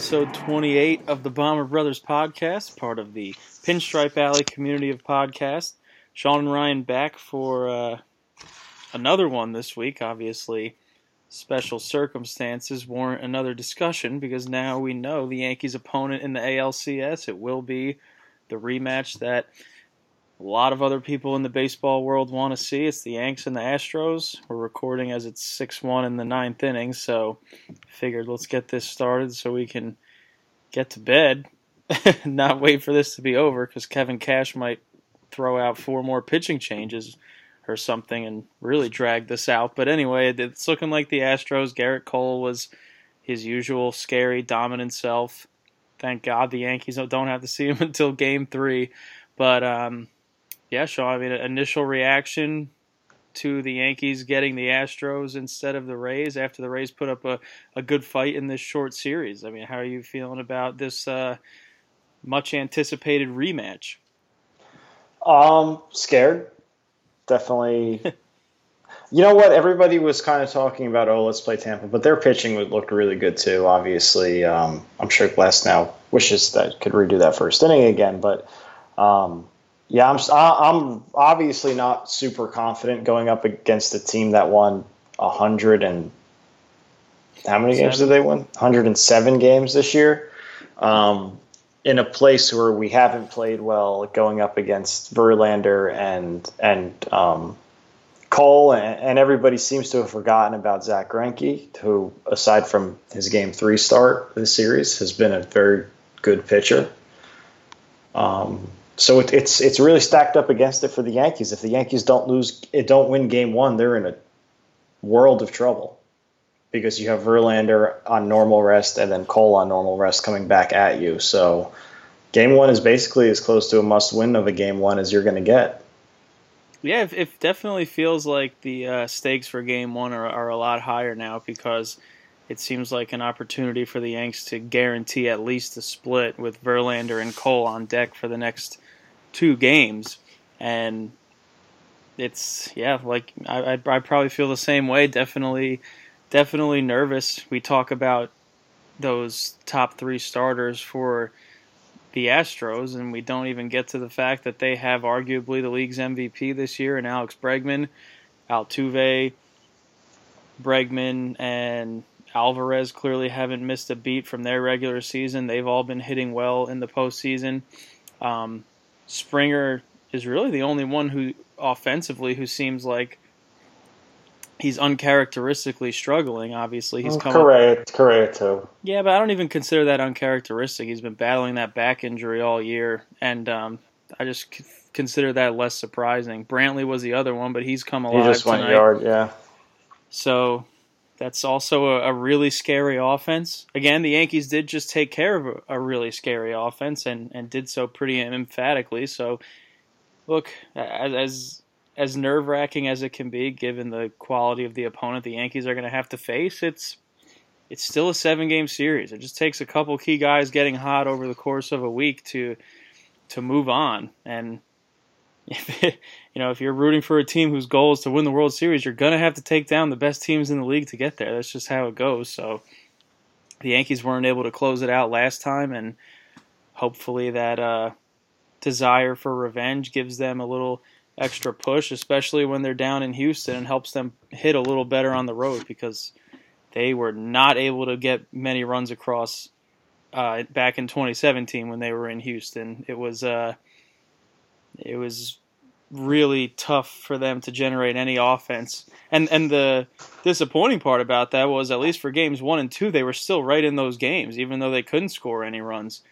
episode 28 of the Bomber Brothers podcast, part of the Pinstripe Alley community of podcasts. Sean and Ryan back for uh, another one this week. Obviously, special circumstances warrant another discussion because now we know the Yankees' opponent in the ALCS. It will be the rematch that a lot of other people in the baseball world want to see. It's the Yanks and the Astros. We're recording as it's 6 1 in the ninth inning, so figured let's get this started so we can get to bed, not wait for this to be over because Kevin Cash might throw out four more pitching changes or something and really drag this out. But anyway, it's looking like the Astros. Gerrit Cole was his usual scary, dominant self. Thank God the Yankees don't have to see him until game three. But um, yeah, Sean, I mean, initial reaction to the Yankees getting the Astros instead of the Rays after the Rays put up a, a good fight in this short series. I mean, how are you feeling about this uh, much anticipated rematch? Um, scared. Definitely. you know what? Everybody was kind of talking about, oh, let's play Tampa, but their pitching looked really good too. Obviously, um, I'm sure Glasnow wishes that could redo that first inning again, but um, yeah, I'm I'm obviously not super confident going up against a team that won hundred and how many games did they win? 107 games this year. Um, in a place where we haven't played well, going up against Verlander and and um, Cole, and, and, everybody seems to have forgotten about Zach Greinke, who, aside from his Game Three start the series, has been a very good pitcher. Um, so it, it's it's really stacked up against it for the Yankees. If the Yankees don't lose, it don't win Game One, they're in a world of trouble because you have Verlander on normal rest and then Cole on normal rest coming back at you. So game one is basically as close to a must win of a game one as you're going to get. Yeah, it, it, definitely feels like the uh, stakes for game one are, are a lot higher now because it seems like an opportunity for the Yanks to guarantee at least a split with Verlander and Cole on deck for the next two games. And it's, yeah, like I, I, I probably feel the same way. Definitely definitely nervous. We talk about those top three starters for the Astros, and we don't even get to the fact that they have arguably the league's MVP this year, and Alex Bregman, Altuve, Bregman, and Alvarez clearly haven't missed a beat from their regular season. They've all been hitting well in the postseason. Um, Springer is really the only one who offensively who seems like he's uncharacteristically struggling. Obviously, he's come correct, correct too. Yeah, but I don't even consider that uncharacteristic. He's been battling that back injury all year, and um, I just c- consider that less surprising. Brantley was the other one, but he's come alive. He just tonight. went yard, yeah. So that's also a, a, really scary offense. Again, the Yankees did just take care of a, a really scary offense and, and did so pretty emphatically. So, look, as, as as nerve wracking as it can be, given the quality of the opponent the Yankees are going to have to face, it's it's still a seven game series. It just takes a couple key guys getting hot over the course of a week to to move on. And if it, you know if you're rooting for a team whose goal is to win the World Series, you're to have to take down the best teams in the league to get there. That's just how it goes. So the Yankees weren't able to close it out last time, and hopefully that uh, desire for revenge gives them a little extra push, especially when they're down in Houston, and helps them hit a little better on the road because they were not able to get many runs across uh, back in 2017 when they were in Houston. It was uh, it was really tough for them to generate any offense. And and the disappointing part about that was at least for games 1 and 2 they were still right in those games even though they couldn't score any runs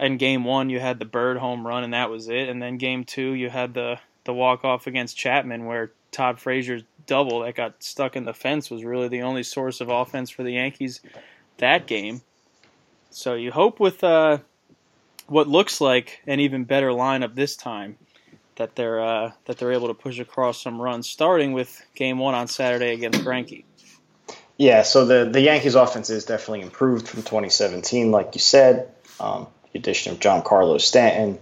in game one you had the Bird home run and that was it, and then game two you had the the walk off against Chapman where Todd Frazier's double that got stuck in the fence was really the only source of offense for the Yankees that game. So you hope with uh, what looks like an even better lineup this time that they're uh, that they're able to push across some runs, starting with game one on Saturday against Greinke. Yeah, so the the Yankees offense is definitely improved from 2017, like you said. Um, the addition of Giancarlo Stanton,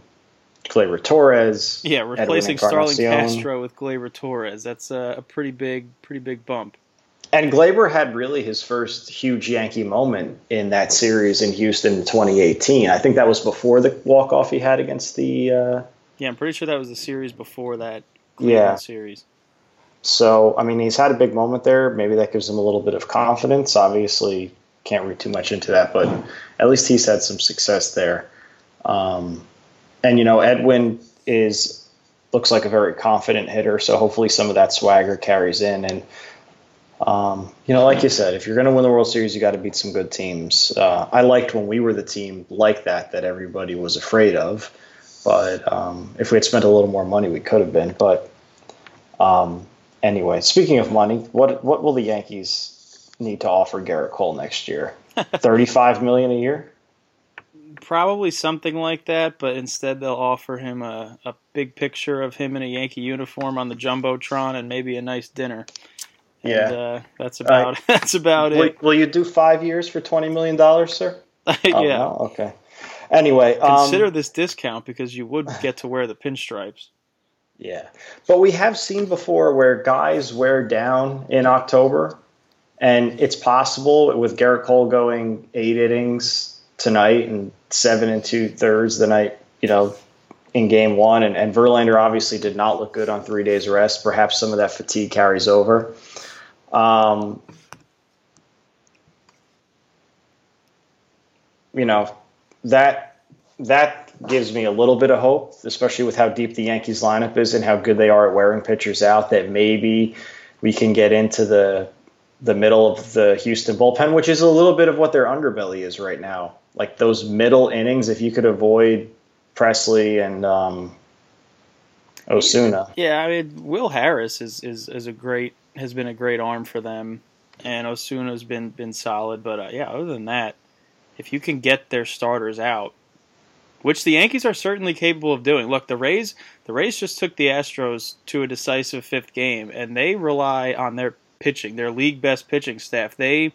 Gleyber Torres. Yeah, replacing Starlin Castro with Gleyber Torres. That's a, a, pretty big, pretty big bump. And Gleyber had really his first huge Yankee moment in that series in Houston in 2018. I think that was before the walk off he had against the. Uh, yeah, I'm pretty sure that was the series before that Cleveland yeah. series. So, I mean, he's had a big moment there. Maybe that gives him a little bit of confidence. Obviously, can't read too much into that, but at least he's had some success there. Um, and you know, Edwin is looks like a very confident hitter, so hopefully some of that swagger carries in. And um, you know, like you said, if you're going to win the World Series, you got to beat some good teams. Uh, I liked when we were the team like that that everybody was afraid of, but um, if we had spent a little more money, we could have been. But um, anyway, speaking of money, what what will the Yankees need to offer Gerrit Cole next year? Thirty-five million a year probably something like that, but instead they'll offer him a, a big picture of him in a Yankee uniform on the jumbotron and maybe a nice dinner. And, yeah, uh, that's about uh, that's about will, it. Will you do five years for twenty million dollars, sir? yeah. Oh, no? Okay. Anyway, consider um, this discount because you would get to wear the pinstripes. Yeah, but we have seen before where guys wear down in October, and it's possible with Gerrit Cole going eight innings tonight and seven and two thirds the night, you know, in game one. And, and Verlander obviously did not look good on three days rest. Perhaps some of that fatigue carries over. Um, you know, that that gives me a little bit of hope, especially with how deep the Yankees lineup is and how good they are at wearing pitchers out, that maybe we can get into the the middle of the Houston bullpen, which is a little bit of what their underbelly is right now like those middle innings, if you could avoid Pressly and um, Osuna. Yeah, I mean, Will Harris is, is, is a great has been a great arm for them, and Osuna's been been solid. But uh, yeah, other than that, if you can get their starters out, which the Yankees are certainly capable of doing. Look, the Rays the Rays just took the Astros to a decisive fifth game, and they rely on their pitching, their league best pitching staff. They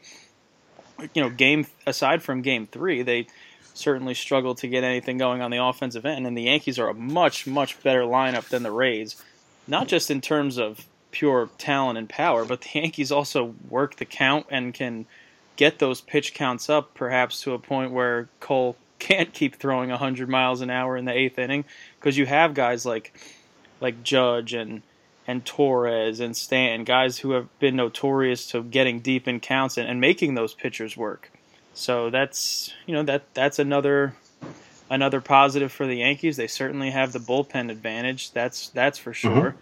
you know, game aside from game three, they certainly struggled to get anything going on the offensive end, and the Yankees are a much, much better lineup than the Rays, not just in terms of pure talent and power, but the Yankees also work the count and can get those pitch counts up, perhaps to a point where Cole can't keep throwing 100 miles an hour in the eighth inning because you have guys like like Judge and and Torres and Stanton, guys who have been notorious to getting deep in counts and, and making those pitchers work. So that's you know that that's another another positive for the Yankees. They certainly have the bullpen advantage. That's that's for mm-hmm. sure. Mm-hmm.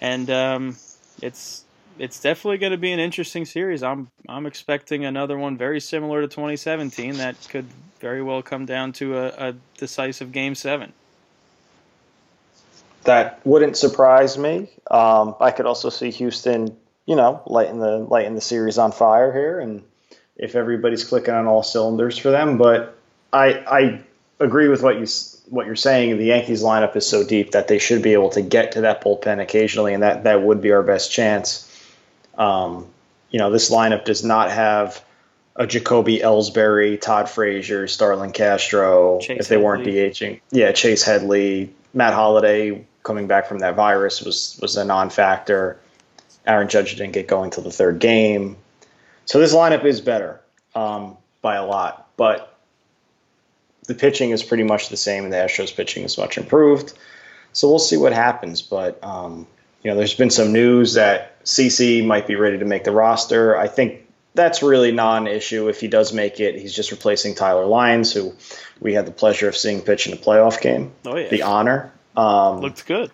And um, it's it's definitely going to be an interesting series. I'm I'm expecting another one very similar to 2017 that could very well come down to a, a decisive game seven that wouldn't surprise me. Um, I could also see Houston, you know, lighting the lighting the series on fire here, and if everybody's clicking on all cylinders for them. But I I agree with what you what you're saying. The Yankees lineup is so deep that they should be able to get to that bullpen occasionally, and that that would be our best chance. Um, you know, this lineup does not have a Jacoby Ellsbury, Todd Frazier, Starlin Castro, Chase if they Headley. weren't DHing. Yeah, Chase Headley, Matt Holliday coming back from that virus was was a non-factor. Aaron Judge didn't get going till the third game, so this lineup is better um, by a lot. But the pitching is pretty much the same, and the Astros pitching is much improved. So we'll see what happens. But um, you know, there's been some news that CC might be ready to make the roster. I think that's really non-issue if he does make it. He's just replacing Tyler Lyons, who we had the pleasure of seeing pitch in a playoff game. Oh yeah, the honor. Um, Looked good.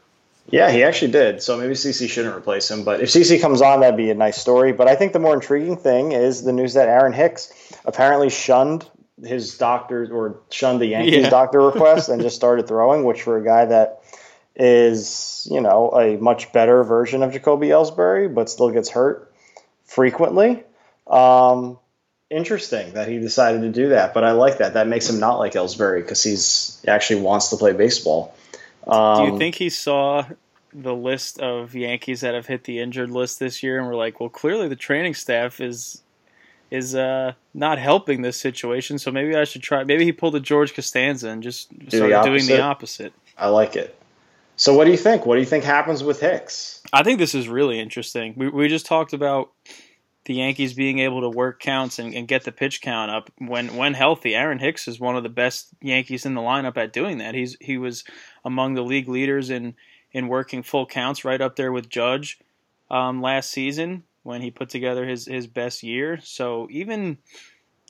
Yeah, he actually did. So maybe CC shouldn't replace him. But if CC comes on, that'd be a nice story. But I think the more intriguing thing is the news that Aaron Hicks apparently shunned his doctor or shunned the Yankees yeah. doctor request and just started throwing, which for a guy that is, you know, a much better version of Jacoby Ellsbury, but still gets hurt frequently. Um, interesting that he decided to do that, but I like that. That makes him not like Ellsbury because he's he actually wants to play baseball. Um, Do you think he saw the list of Yankees that have hit the injured list this year and we're like, well, clearly the training staff is is uh, not helping this situation, so maybe I should try. Maybe he pulled a George Costanza and just Do started the doing the opposite. I like it. So, what do you think? What do you think happens with Hicks? I think this is really interesting. We we just talked about the Yankees being able to work counts and, and, get the pitch count up when when healthy. Aaron Hicks is one of the best Yankees in the lineup at doing that. He's he was among the league leaders in in working full counts, right up there with Judge um, last season when he put together his his best year. So even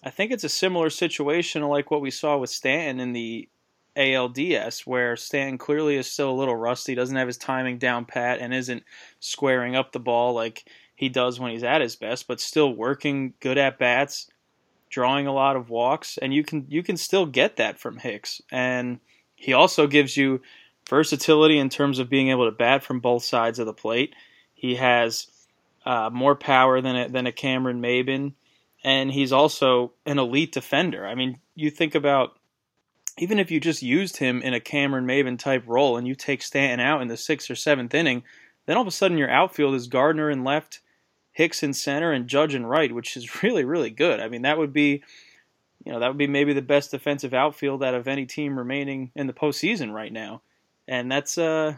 I think it's a similar situation like what we saw with Stanton in the ALDS, where Stanton clearly is still a little rusty, doesn't have his timing down pat, and isn't squaring up the ball like he does when he's at his best, but still working good at bats, drawing a lot of walks, and you can you can still get that from Hicks. And he also gives you versatility in terms of being able to bat from both sides of the plate. He has uh, more power than a, than a Cameron Maybin, and he's also an elite defender. I mean, you think about even if you just used him in a Cameron Maybin type role and you take Stanton out in the sixth or seventh inning, then all of a sudden your outfield is Gardner and left, Hicks in center, and Judge and right, which is really really good. I mean, that would be you know that would be maybe the best defensive outfield out of any team remaining in the postseason right now, and that's uh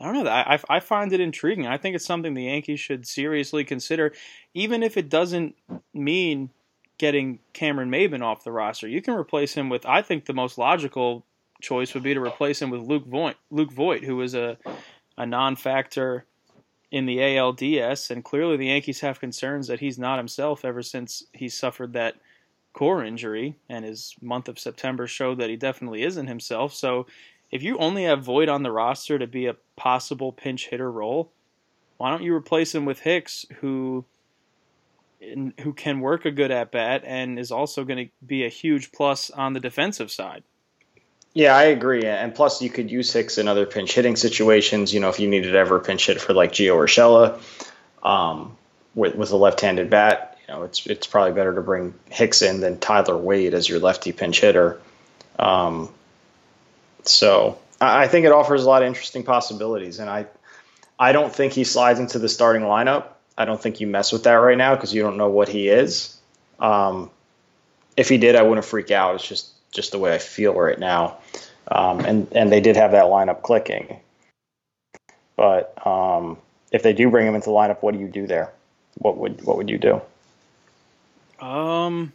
I don't know. I, I find it intriguing. I think it's something the Yankees should seriously consider, even if it doesn't mean getting Cameron Maybin off the roster. You can replace him with. I think the most logical choice would be to replace him with Luke Voit, Luke Voit, who is a a non-factor in the ALDS, and clearly the Yankees have concerns that he's not himself ever since he suffered that core injury, and his month of September showed that he definitely isn't himself. So if you only have Voit on the roster to be a possible pinch hitter role, why don't you replace him with Hicks, who who can work a good at bat and is also going to be a huge plus on the defensive side. Yeah, I agree. And plus, you could use Hicks in other pinch hitting situations. You know, if you needed ever pinch hit for like Gio Urshela um, with with a left-handed bat, you know, it's it's probably better to bring Hicks in than Tyler Wade as your lefty pinch hitter. Um, so I think it offers a lot of interesting possibilities, and I I don't think he slides into the starting lineup. I don't think you mess with that right now because you don't know what he is. Um, if he did, I wouldn't freak out. It's just just the way I feel right now, um, and and they did have that lineup clicking. But um, if they do bring him into the lineup, what do you do there? What would what would you do? Um,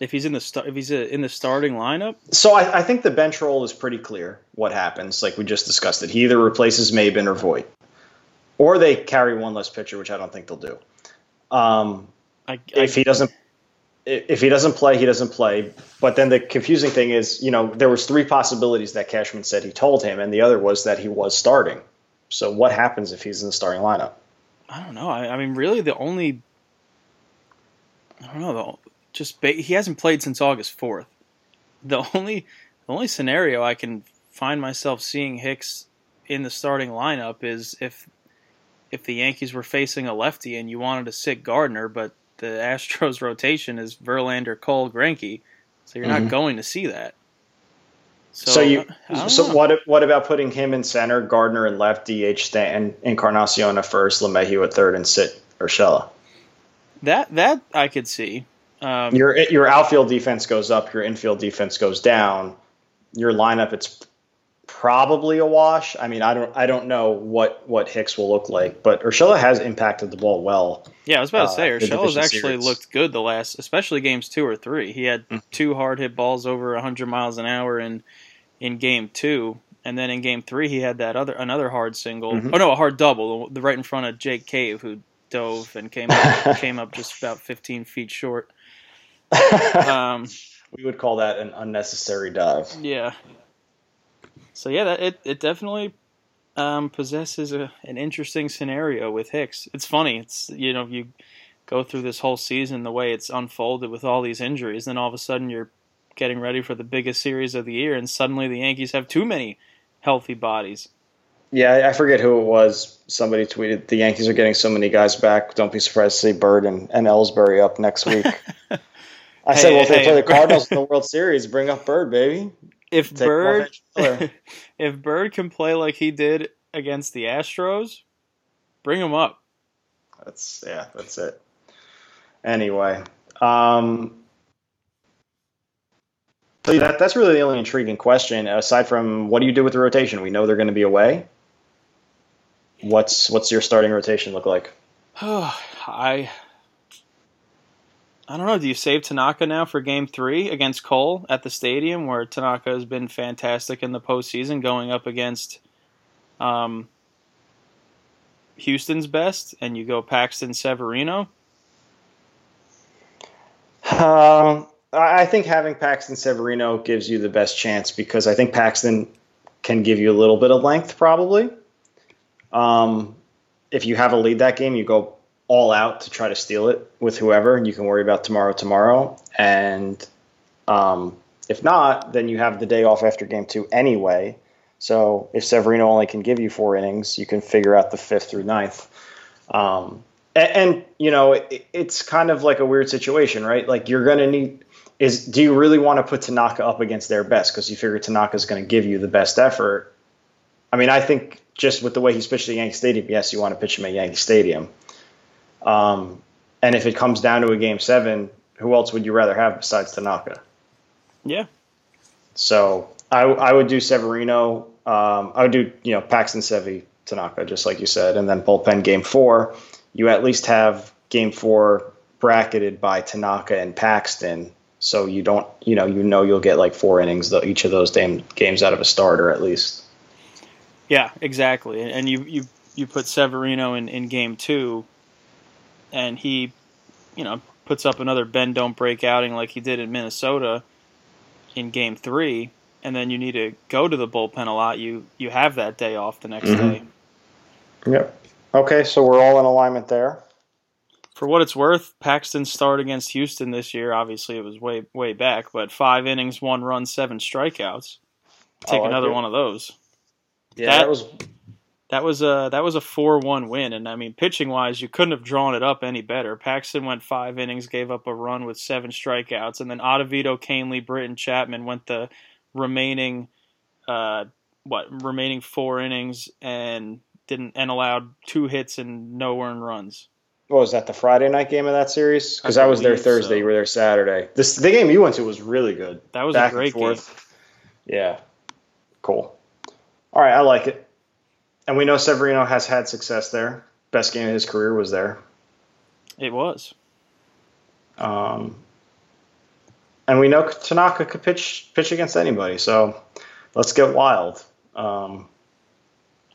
if he's in the st- if he's in the starting lineup. So I, I, think the bench role is pretty clear. What happens, like we just discussed, it he either replaces Maybin or Voit, or they carry one less pitcher, which I don't think they'll do. Um, I, I, if he doesn't, if he doesn't play, he doesn't play. But then the confusing thing is, you know, there was three possibilities that Cashman said he told him, and the other was that he was starting. So what happens if he's in the starting lineup? I don't know. I, I mean, really, the only I don't know just ba- he hasn't played since August fourth. The only the only scenario I can find myself seeing Hicks in the starting lineup is if if the Yankees were facing a lefty and you wanted to sit Gardner, but the Astros rotation is Verlander, Cole, Greinke, so you're mm-hmm. not going to see that. So, so you so know. what what about putting him in center, Gardner in left, DH Stanton, Encarnacion at first, LeMahieu at third, and sit Urshela? That that I could see. Um, your your outfield defense goes up, your infield defense goes down. Your lineup, it's probably a wash. I mean, I don't I don't know what what Hicks will look like, but Urshela has impacted the ball well. Yeah, I was about to say uh, Urshela's actually series. looked good the last, especially games two or three. He had mm-hmm. two hard hit balls over 100 miles an hour in in game two, and then in game three he had that other another hard single. Mm-hmm. Oh no, a hard double, the right in front of Jake Cave who dove and came up, came up just about 15 feet short. um, we would call that an unnecessary dive. Yeah. So yeah, that it it definitely um, possesses a, an interesting scenario with Hicks. It's funny. It's you know you go through this whole season the way it's unfolded with all these injuries, then all of a sudden you're getting ready for the biggest series of the year, and suddenly the Yankees have too many healthy bodies. Yeah, I forget who it was. Somebody tweeted the Yankees are getting so many guys back. Don't be surprised to see Bird and, and Ellsbury up next week. I hey, said, well, if hey, they play the Cardinals in the World Series, bring up Bird, baby. If Take Bird, if Bird can play like he did against the Astros, bring him up. That's yeah, that's it. Anyway, um, so that that's really the only intriguing question. Aside from what do you do with the rotation? We know they're going to be away. What's what's your starting rotation look like? I I don't know. Do you save Tanaka now for Game Three against Cole at the stadium, where Tanaka has been fantastic in the postseason, going up against um, Houston's best, and you go Paxton Severino? Um, I think having Paxton Severino gives you the best chance because I think Paxton can give you a little bit of length, probably. Um, if you have a lead that game, you go all out to try to steal it with whoever, and you can worry about tomorrow tomorrow. And um, if not, then you have the day off after game two anyway. So if Severino only can give you four innings, you can figure out the fifth through ninth. Um, and, and, you know, it, it's kind of like a weird situation, right? Like you're going to need is do you really want to put Tanaka up against their best because you figure Tanaka's going to give you the best effort? I mean, I think just with the way he's pitched at Yankee Stadium, yes, you want to pitch him at Yankee Stadium. Um, and if it comes down to a game seven, who else would you rather have besides Tanaka? Yeah. So I, I would do Severino. Um, I would do you know Paxton Sevi Tanaka just like you said, and then bullpen game four. You at least have game four bracketed by Tanaka and Paxton, so you don't you know you know you'll get like four innings though each of those damn games out of a starter at least. Yeah, exactly. And you you you put Severino in in game two, and he, you know, puts up another bend don't break outing like he did in Minnesota in game three and then you need to go to the bullpen a lot, you you have that day off the next mm-hmm. day. Yep. Okay, so we're all in alignment there. For what it's worth, Paxton's start against Houston this year, obviously it was way way back, but five innings, one run, seven strikeouts. Take like another it. one of those. Yeah, that, that was that was a that was a four one win, and I mean pitching wise, you couldn't have drawn it up any better. Paxton went five innings, gave up a run with seven strikeouts, and then Ottavino, Kahnle, Britton, Chapman went the remaining uh, what remaining four innings and didn't and allowed two hits and no earned runs. What was that the Friday night game of that series? Because I was there Thursday. So. You were there Saturday. This the game you went to was really good. That was Back a great game. Yeah, cool. All right, I like it. And we know Severino has had success there. Best game of his career was there. It was. Um, and we know Tanaka could pitch pitch against anybody. So let's get wild. Um,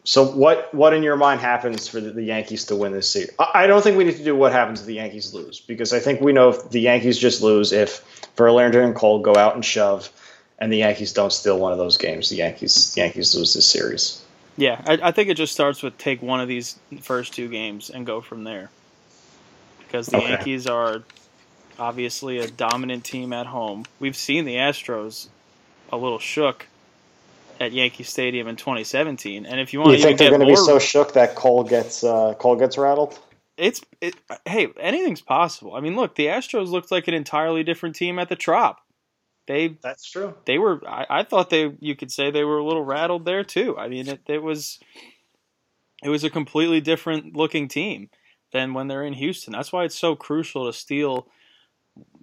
so what what in your mind happens for the, the Yankees to win this series? I, I, don't think we need to do what happens if the Yankees lose because I think we know if the Yankees just lose if Verlander and Cole go out and shove, and the Yankees don't steal one of those games, the Yankees the Yankees lose this series. Yeah, I, I think it just starts with take one of these first two games and go from there because the okay. Yankees are obviously a dominant team at home. We've seen the Astros a little shook at Yankee Stadium in 2017, and if you want, you think they're going to be so shook that Cole gets uh, Cole gets rattled? It's it, hey, anything's possible. I mean, look, the Astros looked like an entirely different team at the Trop. They that's true. They were. I, I thought they. You could say they were a little rattled there too. I mean, it, it was. It was a completely different looking team than when they're in Houston. That's why it's so crucial to steal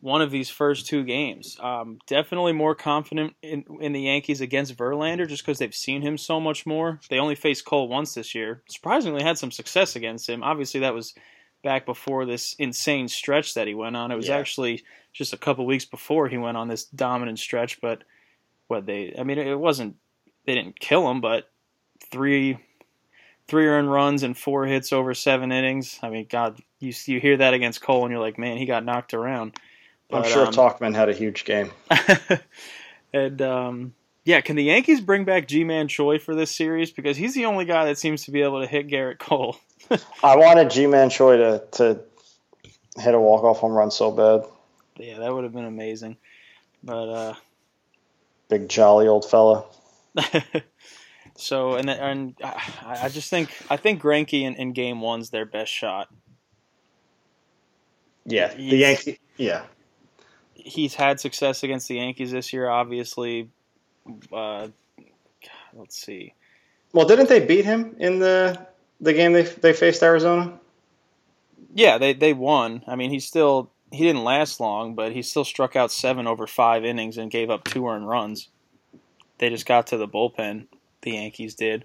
one of these first two games. Um, definitely more confident in, in the Yankees against Verlander just because they've seen him so much more. They only faced Cole once this year. Surprisingly, had some success against him. Obviously, that was back before this insane stretch that he went on. It was yeah. actually just a couple weeks before he went on this dominant stretch. But what they, I mean, it wasn't, they didn't kill him, but three three earned runs and four hits over seven innings. I mean, God, you you hear that against Cole, and you're like, man, he got knocked around. But, I'm sure um, Tauchman had a huge game. and um, yeah, can the Yankees bring back Ji-Man Choi for this series because he's the only guy that seems to be able to hit Gerrit Cole. I wanted Ji-Man Choi to to hit a walk off home run so bad. Yeah, that would have been amazing. But uh, big jolly old fella. So and and I just think I think Greinke in, in game one's their best shot. Yeah, he's, the Yankee. Yeah, he's had success against the Yankees this year. Obviously, uh, let's see. Well, didn't they beat him in the the game they they faced Arizona? Yeah, they they won. I mean, he's still he didn't last long, but he still struck out seven over five innings and gave up two earned runs. They just got to the bullpen the Yankees did.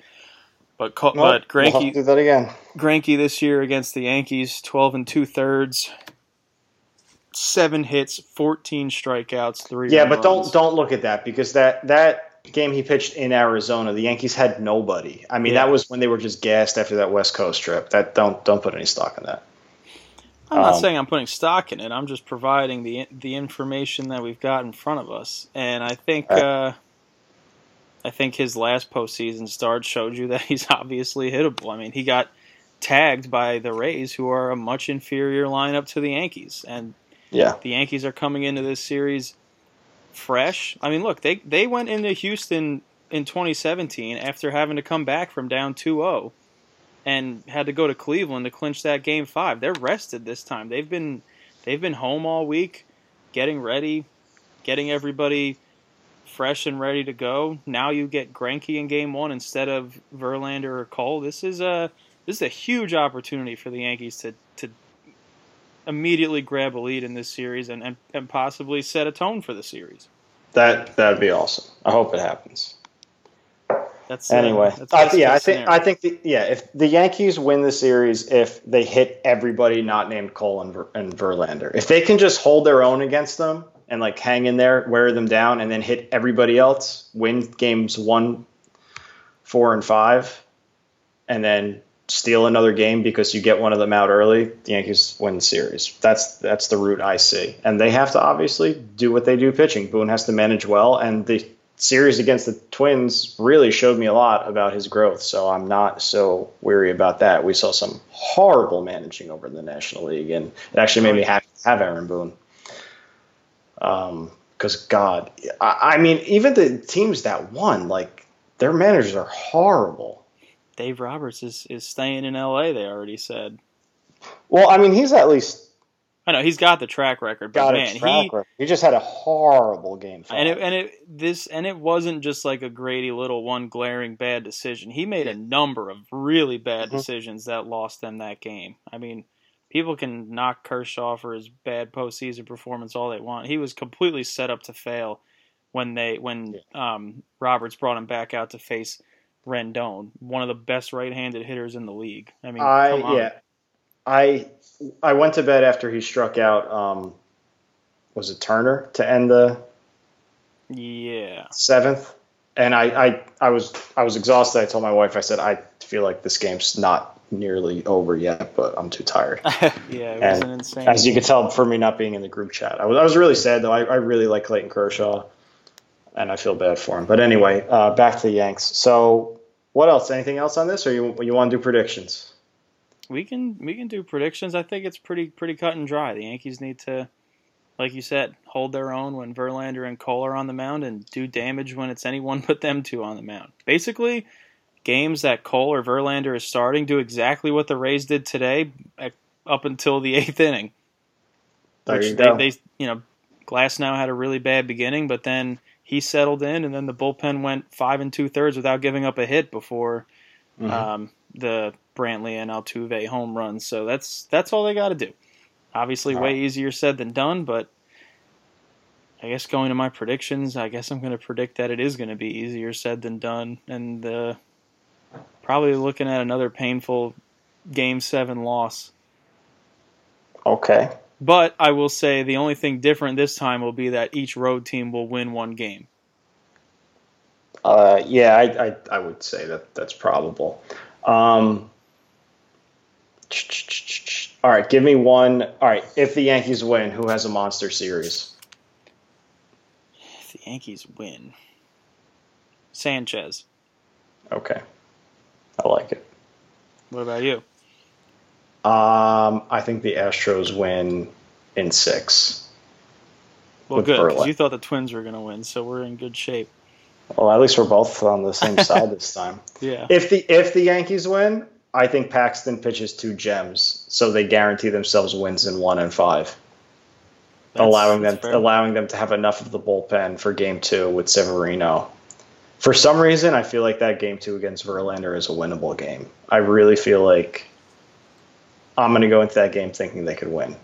But well, but Greinke we'll do that again. Greinke this year against the Yankees, twelve and two thirds, seven hits, fourteen strikeouts, three. Yeah, runs. but don't don't look at that because that that game he pitched in Arizona, the Yankees had nobody. I mean, Yeah. that was when they were just gassed after that West Coast trip. That don't don't put any stock in that. I'm not um, saying I'm putting stock in it. I'm just providing the the information that we've got in front of us, and I think Right. uh, I think his last postseason start showed you that he's obviously hittable. I mean, he got tagged by the Rays, who are a much inferior lineup to the Yankees, and Yeah, the Yankees are coming into this series fresh. I mean, look, they they went into Houston in 2017 after having to come back from down 2-0 and had to go to Cleveland to clinch that game 5. They're rested this time. They've been they've been home all week getting ready, getting everybody fresh and ready to go. Now you get Greinke in game 1 instead of Verlander or Cole. This is a this is a huge opportunity for the Yankees to to immediately grab a lead in this series and, and, and possibly set a tone for the series. that that'd be awesome. I hope it happens. That's uh, Anyway, that's I, yeah, I think scenario. I think the, yeah, if the Yankees win the series, if they hit everybody not named Cole and, Ver, and Verlander, if they can just hold their own against them and like hang in there, wear them down, and then hit everybody else, win games one, four, and five, and then steal another game because you get one of them out early, the Yankees win the series. That's that's the route I see, and they have to obviously do what they do pitching. Boone has to manage well, and the series against the Twins really showed me a lot about his growth. So I'm not so weary about that. We saw some horrible managing over in the National League, and it actually made me happy to have Aaron Boone. Um, because God, I, I mean, even the teams that won, like their managers are horrible. Dave Roberts is, is staying in L.A. They already said. Well, I mean, he's at least I know he's got the track record, but got man, he record. He just had a horrible game. and it and it this and it wasn't just like a Grady Little one glaring bad decision. He made a number of really bad Mhm. decisions that lost them that game. I mean, people can knock Kershaw for his bad postseason performance all they want. He was completely set up to fail when they when um, Roberts brought him back out to face Rendon, one of the best right-handed hitters in the league. I mean, I come on. yeah, I I went to bed after he struck out. Um, was it Turner to end the yeah. seventh? And I, I I was I was exhausted. I told my wife. I said I feel like this game's not nearly over yet, but I'm too tired. yeah, it was an insane. As you could tell for me not being in the group chat, I was, I was really sad though. I, I really like Clayton Kershaw, and I feel bad for him. But anyway, uh, back to the Yanks. So, what else? Anything else on this, or you you want to do predictions? We can we can do predictions. I think it's pretty pretty cut and dry. The Yankees need to, like you said, hold their own when Verlander and Cole are on the mound, and do damage when it's anyone but them two on the mound. Basically, games that Cole or Verlander is starting do exactly what the Rays did today, at- up until the eighth inning. There which you they, go. they you know Glasnow had a really bad beginning, but then he settled in, and then the bullpen went five and two thirds without giving up a hit before Mhm. um, the Brantley and Altuve home runs. So that's that's all they got to do. Obviously, way easier said than done, but I guess going to my predictions, I guess I'm going to predict that it is going to be easier said than done, and uh, probably looking at another painful Game Seven loss. okay. But I will say the only thing different this time will be that each road team will win one game. Uh, yeah, I, I, I would say that that's probable. Um, all right, give me one. All right, if the Yankees win, who has a monster series? If the Yankees win, Sanchez. Okay, I like it. What about you? Um, I think the Astros win in six. Well, good because you thought the Twins were going to win, so we're in good shape. Well, at least we're both on the same side this time. Yeah. If the if the Yankees win, I think Paxton pitches two gems, so they guarantee themselves wins in one and five. That's- allowing them fair. allowing them to have enough of the bullpen for game two with Severino. For some reason, I feel like that game two against Verlander is a winnable game. I really feel like I'm going to go into that game thinking they could win.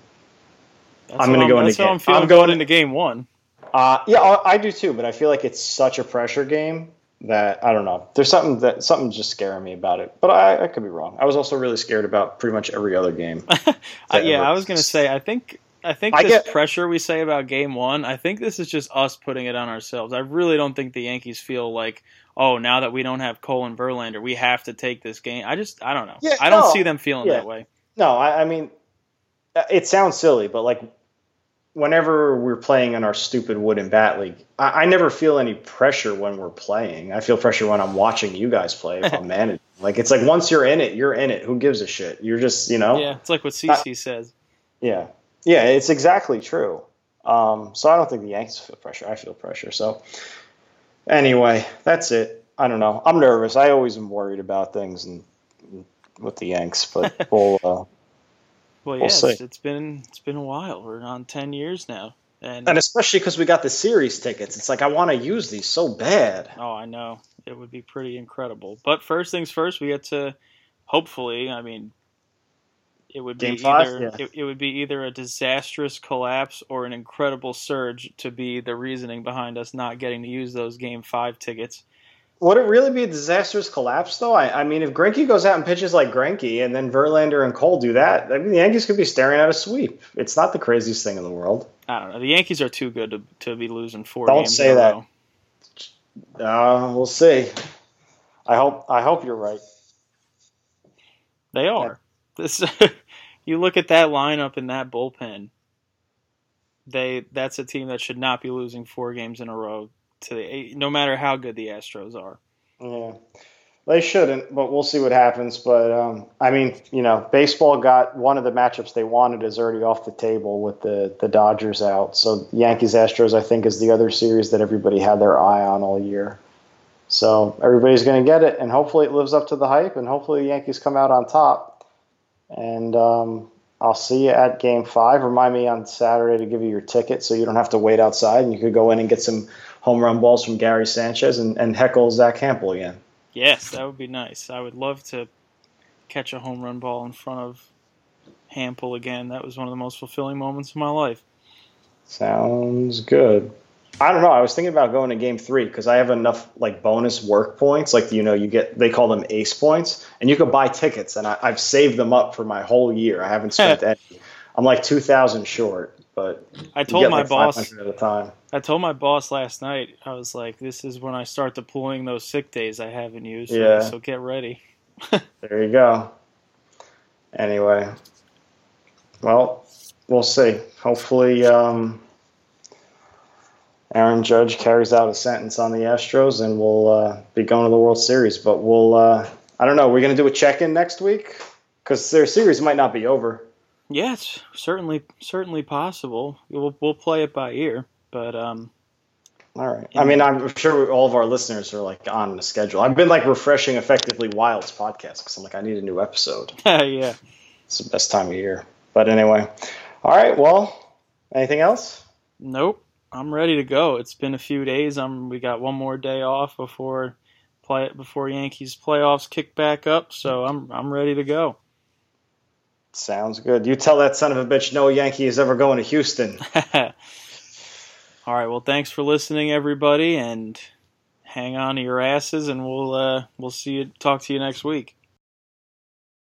That's I'm gonna go into game- I'm I'm going, going- into game one. Uh, yeah, I, I do too, but I feel like it's such a pressure game that I don't know. There's something that something just scaring me about it, but I, I could be wrong. I was also really scared about pretty much every other game. Uh, yeah, ever I was going to say I think I think I this get- pressure we say about game one, I think this is just us putting it on ourselves. I really don't think the Yankees feel like, oh, now that we don't have Cole and Verlander, we have to take this game. I just, I don't know. Yeah, I don't no. see them feeling Yeah. that way. No, I, I mean, it sounds silly, but like whenever we're playing in our stupid wooden bat league, I, I never feel any pressure when we're playing. I feel pressure when I'm watching you guys play if I'm managing. Like it's like once you're in it, you're in it. Who gives a shit? You're just you know. Yeah, it's like what CC says. Yeah, yeah, it's exactly true. Um, so I don't think the Yankees feel pressure. I feel pressure. So anyway, that's it. I don't know. I'm nervous. I always am worried about things and with the Yanks, but we'll. Uh, Well, We'll yes, see. it's been it's been a while. We're on ten years now, and, and especially because we got the series tickets, it's like I want to use these so bad. oh, I know it would be pretty incredible. But first things first, we get to hopefully. I mean, it would be five? either Yeah. it, it would be either a disastrous collapse or an incredible surge to be the reasoning behind us not getting to use those Game Five tickets. Would it really be a disastrous collapse, though? I, I mean, if Greinke goes out and pitches like Greinke, and then Verlander and Cole do that, I mean, the Yankees could be staring at a sweep. It's not the craziest thing in the world. I don't know. The Yankees are too good to, to be losing 4 Don't games say in a that. Uh, we'll see. I hope. I hope you're right. They are. This you look at that lineup and that bullpen. They that's a team that should not be losing four games in a row to the, no matter how good the Astros are. Yeah, they shouldn't, but we'll see what happens. But um, I mean, you know, baseball got one of the matchups they wanted is already off the table with the the Dodgers out. So Yankees Astros, I think, is the other series that everybody had their eye on all year. So everybody's going to get it, and hopefully it lives up to the hype, and hopefully the Yankees come out on top. And um, I'll see you at Game Five. Remind me on Saturday to give you your ticket, so you don't have to wait outside, and you could go in and get some home run balls from Gary Sanchez and, and heckle Zach Campbell again. Yes, that would be nice. I would love to catch a home run ball in front of Hampel again. That was one of the most fulfilling moments of my life. Sounds good. I don't know. I was thinking about going to game three because I have enough like bonus work points. Like you know, you get they call them ace points, and you could buy tickets, and I, I've saved them up for my whole year. I haven't spent any. I'm like two thousand short, but I told my like boss at a time. I told my boss last night, I was like, this is when I start deploying those sick days I haven't used. So, Yeah. so get ready. There you go. Anyway, well, we'll see. Hopefully, um, Aaron Judge carries out a sentence on the Astros, and we'll uh, be going to the World Series. But we'll, uh, I don't know, we're going to do a check-in next week because their series might not be over. Yeah, it's certainly certainly possible. We'll we'll play it by ear, but um, All right. I mean, I'm sure all of our listeners are like on the schedule. I've been like refreshing effectively Wild's podcast because I'm like, I need a new episode. yeah. It's the best time of year. But anyway, all right. Well, anything else? Nope. I'm ready to go. It's been a few days. I'm we got one more day off before play before Yankees playoffs kick back up, so I'm I'm ready to go. Sounds good. You tell that son of a bitch no Yankee is ever going to Houston. All right. Well, thanks for listening, everybody, and hang on to your asses, and we'll uh, we'll see you. Talk to you next week.